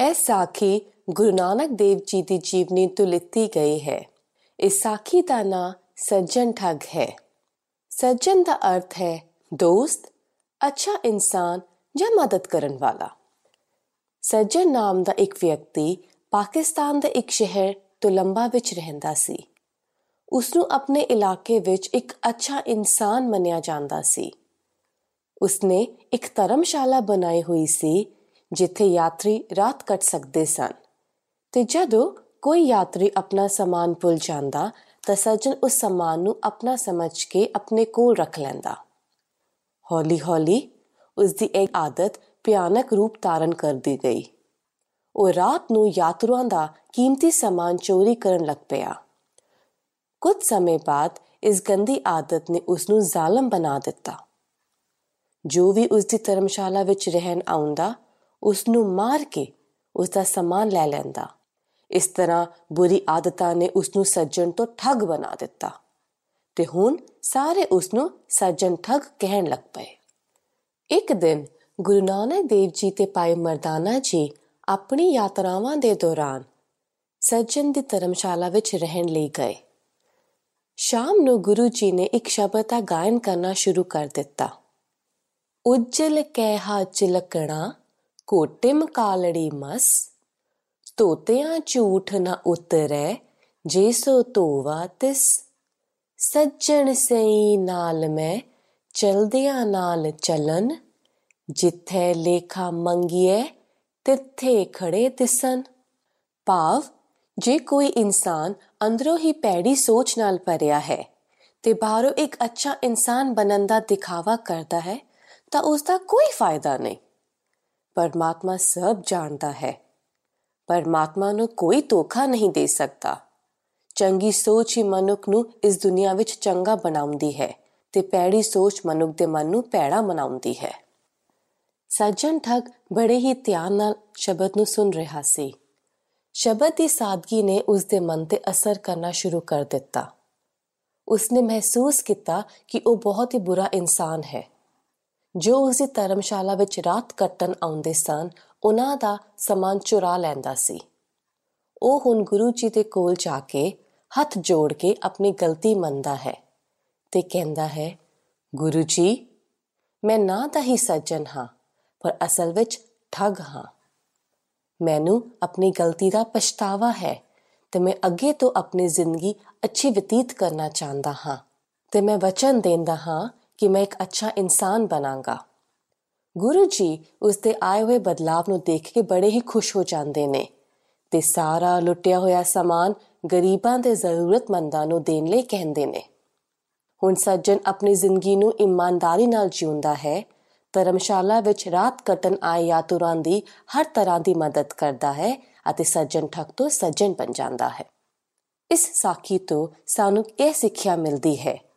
ਇਹ ਸਾਖੀ ਗੁਰੂ ਨਾਨਕ ਦੇਵ ਜੀ ਦੀ ਜੀਵਨੀ ਤੋਂ ਲਿੱਤੀ ਗਈ ਹੈ। ਇਸ ਸਾਖੀ ਦਾ ਨਾਂ ਸੱਜਣ ਠੱਗ ਹੈ। ਸੱਜਣ ਦਾ ਅਰਥ ਹੈ ਦੋਸਤ, ਅੱਛਾ ਇਨਸਾਨ ਜਾਂ ਮਦਦ ਕਰਨ ਵਾਲਾ। ਸੱਜਣ ਨਾਮ ਦਾ ਇੱਕ ਵਿਅਕਤੀ ਪਾਕਿਸਤਾਨ ਦੇ ਇੱਕ ਸ਼ਹਿਰ ਤੁਲੰਬਾ ਵਿੱਚ ਰਹਿੰਦਾ ਸੀ। ਉਸ ਨੂੰ ਆਪਣੇ ਇਲਾਕੇ ਵਿੱਚ ਇੱਕ ਅੱਛਾ ਇਨਸਾਨ ਮੰਨਿਆ ਜਾਂਦਾ ਸੀ। ਉਸਨੇ ਇੱਕ ਧਰਮਸ਼ਾਲਾ ਬਣਾਈ ਹੋਈ ਸੀ ਜਿੱਥੇ ਯਾਤਰੀ ਰਾਤ ਕੱਟ ਸਕਦੇ ਸਨ। ਤੇ ਜਦੋਂ ਕੋਈ ਯਾਤਰੀ ਆਪਣਾ ਸਾਮਾਨ ਭੁੱਲ ਜਾਂਦਾ, ਤਾਂ ਸੱਜਣ ਉਸ ਸਾਮਾਨ ਨੂੰ ਆਪਣਾ ਸਮਝ ਕੇ ਆਪਣੇ ਕੋਲ ਰੱਖ ਲੈਂਦਾ। ਹੌਲੀ-ਹੌਲੀ ਉਸ ਦੀ ਇੱਕ ਆਦਤ ਭਿਆਨਕ ਰੂਪ ਧਾਰਨ ਕਰਦੀ ਗਈ। ਉਹ ਰਾਤ ਨੂੰ ਯਾਤਰੂਆਂ ਦਾ ਕੀਮਤੀ ਸਾਮਾਨ ਚੋਰੀ ਕਰਨ ਲੱਗ ਪਿਆ। ਕੁਝ ਸਮੇਂ ਬਾਅਦ ਇਸ ਗੰਦੀ ਆਦਤ ਨੇ ਉਸ ਨੂੰ ਜ਼ਾਲਮ ਬਣਾ ਦਿੱਤਾ। ਜੋ ਵੀ ਉਸ ਦੀ ਧਰਮਸ਼ਾਲਾ ਵਿੱਚ ਰਹਿਣ ਆਉਂਦਾ ਉਸ ਨੂੰ ਮਾਰ ਕੇ ਉਸ ਦਾ ਸਮਾਨ ਲੈ ਲੈਂਦਾ। ਇਸ ਤਰ੍ਹਾਂ ਬੁਰੀ ਆਦਤਾਂ ਨੇ ਉਸ ਨੂੰ ਸੱਜਣ ਤੋਂ ਠੱਗ ਬਣਾ ਦਿੱਤਾ ਤੇ ਹੁਣ ਸਾਰੇ ਉਸ ਨੂੰ ਸੱਜਣ ਠੱਗ ਕਹਿਣ ਲੱਗ ਪਏ। ਇੱਕ ਦਿਨ ਗੁਰੂ ਨਾਨਕ ਦੇਵ ਜੀ ਤੇ ਭਾਈ ਮਰਦਾਨਾ ਜੀ ਆਪਣੀ ਯਾਤਰਾਵਾਂ ਦੇ ਦੌਰਾਨ ਸੱਜਣ ਦੀ ਧਰਮਸ਼ਾਲਾ ਵਿੱਚ ਰਹਿਣ ਲਈ ਗਏ। ਸ਼ਾਮ ਨੂੰ ਗੁਰੂ ਜੀ ਨੇ ਇੱਕ ਸ਼ਬਦ ਦਾ ਗਾਇਨ ਕਰਨਾ ਸ਼ੁਰੂ ਕਰ ਦਿੱਤਾ। ਉਜਲ ਕਹਿ ਚਿਲਕਣਾ ਕੋਟਿਮ ਕਾਲੜੀ ਮਸ ਤੋਤਿਆਂ ਝੂਠ ਨਾ ਉਤਰੈ, ਜੇ ਸੋ ਤੋਵਾ ਤਿਸ। ਸੱਜਣ ਸਈ ਨਾਲ ਮੈਂ ਚਲਦਿਆਂ ਨਾਲ ਚਲਨ, ਜਿੱਥੇ ਲੇਖਾ ਮੰਗੀਏ ਤਿੱਥੇ ਖੜੇ ਤਿਸਨ। ਭਾਵ, ਜੇ ਕੋਈ ਇਨਸਾਨ ਅੰਦਰੋਂ ਹੀ ਪੈੜੀ ਸੋਚ ਨਾਲ ਭਰਿਆ ਹੈ, ਤੇ ਬਾਹਰੋਂ ਇੱਕ ਅੱਛਾ ਇਨਸਾਨ ਬਣਨ ਦਾ ਦਿਖਾਵਾ ਕਰਦਾ ਹੈ, ਤਾਂ ਉਸ ਦਾ ਕੋਈ ਫਾਇਦਾ ਨਹੀਂ। ਪਰਮਾਤਮਾ ਸਭ ਜਾਣਦਾ ਹੈ। ਪਰਮਾਤਮਾ ਨੂੰ ਕੋਈ ਧੋਖਾ ਨਹੀਂ ਦੇ ਸਕਦਾ। ਚੰਗੀ ਸੋਚ ਹੀ ਮਨੁੱਖ ਨੂੰ ਇਸ ਦੁਨੀਆ ਵਿੱਚ ਚੰਗਾ ਬਣਾਉਂਦੀ ਹੈ ਤੇ ਪੈੜੀ ਸੋਚ ਮਨੁੱਖ ਦੇ ਮਨ ਨੂੰ ਪੈੜਾ ਬਣਾਉਂਦੀ ਹੈ। ਸੱਜਣ ਠੱਗ ਬੜੇ ਹੀ ਧਿਆਨ ਨਾਲ ਸ਼ਬਦ ਨੂੰ ਸੁਣ ਰਿਹਾ ਸੀ। ਸ਼ਬਦ ਦੀ ਸਾਦਗੀ ਨੇ ਉਸ ਦੇ ਮਨ ਤੇ ਅਸਰ ਕਰਨਾ ਸ਼ੁਰੂ ਕਰ ਦਿੱਤਾ। ਉਸਨੇ ਮਹਿਸੂਸ ਕੀਤਾ ਕਿ ਉਹ ਬਹੁਤ ਹੀ ਬੁਰਾ ਇਨਸਾਨ ਹੈ। ਜੋ ਉਸ ਦੀ ਧਰਮਸ਼ਾਲਾ ਵਿੱਚ ਰਾਤ ਕੱਟਣ ਆਉਂਦੇ ਸਨ ਉਹਨਾਂ ਦਾ ਸਮਾਨ ਚੁਰਾ ਲੈਂਦਾ ਸੀ। ਉਹ ਹੁਣ ਗੁਰੂ ਜੀ ਦੇ ਕੋਲ ਜਾ ਕੇ ਹੱਥ ਜੋੜ ਕੇ ਆਪਣੀ ਗਲਤੀ ਮੰਨਦਾ ਹੈ ਤੇ ਕਹਿੰਦਾ ਹੈ, ਗੁਰੂ ਜੀ, ਮੈਂ ਨਾ ਤਾਂ ਹੀ ਸੱਜਣ ਹਾਂ, ਪਰ ਅਸਲ ਵਿੱਚ ਠੱਗ ਹਾਂ। ਮੈਨੂੰ ਆਪਣੀ ਗਲਤੀ ਦਾ ਪਛਤਾਵਾ ਹੈ ਤੇ ਮੈਂ ਅੱਗੇ ਤੋਂ ਆਪਣੀ ਜ਼ਿੰਦਗੀ ਅੱਛੀ ਬਤੀਤ ਕਰਨਾ ਚਾਹੁੰਦਾ ਹਾਂ ਤੇ ਮੈਂ ਵਚਨ ਦਿੰਦਾ ਹਾਂ ਕਿ ਮੈਂ ਇੱਕ ਅੱਛਾ ਇਨਸਾਨ ਬਣਾਂਗਾ। ਗੁਰੂ ਜੀ ਉਸ ਦੇ ਆਏ ਹੋਏ ਬਦਲਾਵ ਨੂੰ ਦੇਖ ਕੇ ਬੜੇ ਹੀ ਖੁਸ਼ ਹੋ ਜਾਂਦੇ ਨੇ ਤੇ ਸਾਰਾ ਲੁੱਟਿਆ ਹੋਇਆ ਸਮਾਨ ਗਰੀਬਾਂ ਤੇ ਜ਼ਰੂਰਤਮੰਦਾਂ ਨੂੰ ਦੇਣ ਲਈ ਕਹਿੰਦੇ ਨੇ। ਹੁਣ ਸੱਜਣ ਆਪਣੀ ਜ਼ਿੰਦਗੀ ਨੂੰ ਇਮਾਨਦਾਰੀ ਨਾਲ ਜਿਉਂਦਾ ਹੈ, ਧਰਮਸ਼ਾਲਾ ਵਿੱਚ ਰਾਤ ਕਟਨ ਆਏ ਯਾਤਰੂਆਂ ਦੀ ਹਰ ਤਰ੍ਹਾਂ ਦੀ ਮਦਦ ਕਰਦਾ ਹੈ ਅਤੇ ਸੱਜਣ ਠੱਗ ਤੋਂ ਸੱਜਣ ਬਣ ਜਾਂਦਾ ਹੈ। ਇਸ ਸਾਖੀ ਤੋਂ ਸਾਨੂੰ ਇਹ ਸਿੱਖਿਆ ਮਿਲਦੀ ਹੈ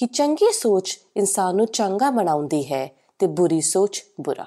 ਕਿ ਚੰਗੀ ਸੋਚ ਇਨਸਾਨ ਨੂੰ ਚੰਗਾ ਬਣਾਉਂਦੀ ਹੈ ਤੇ ਬੁਰੀ ਸੋਚ ਬੁਰਾ।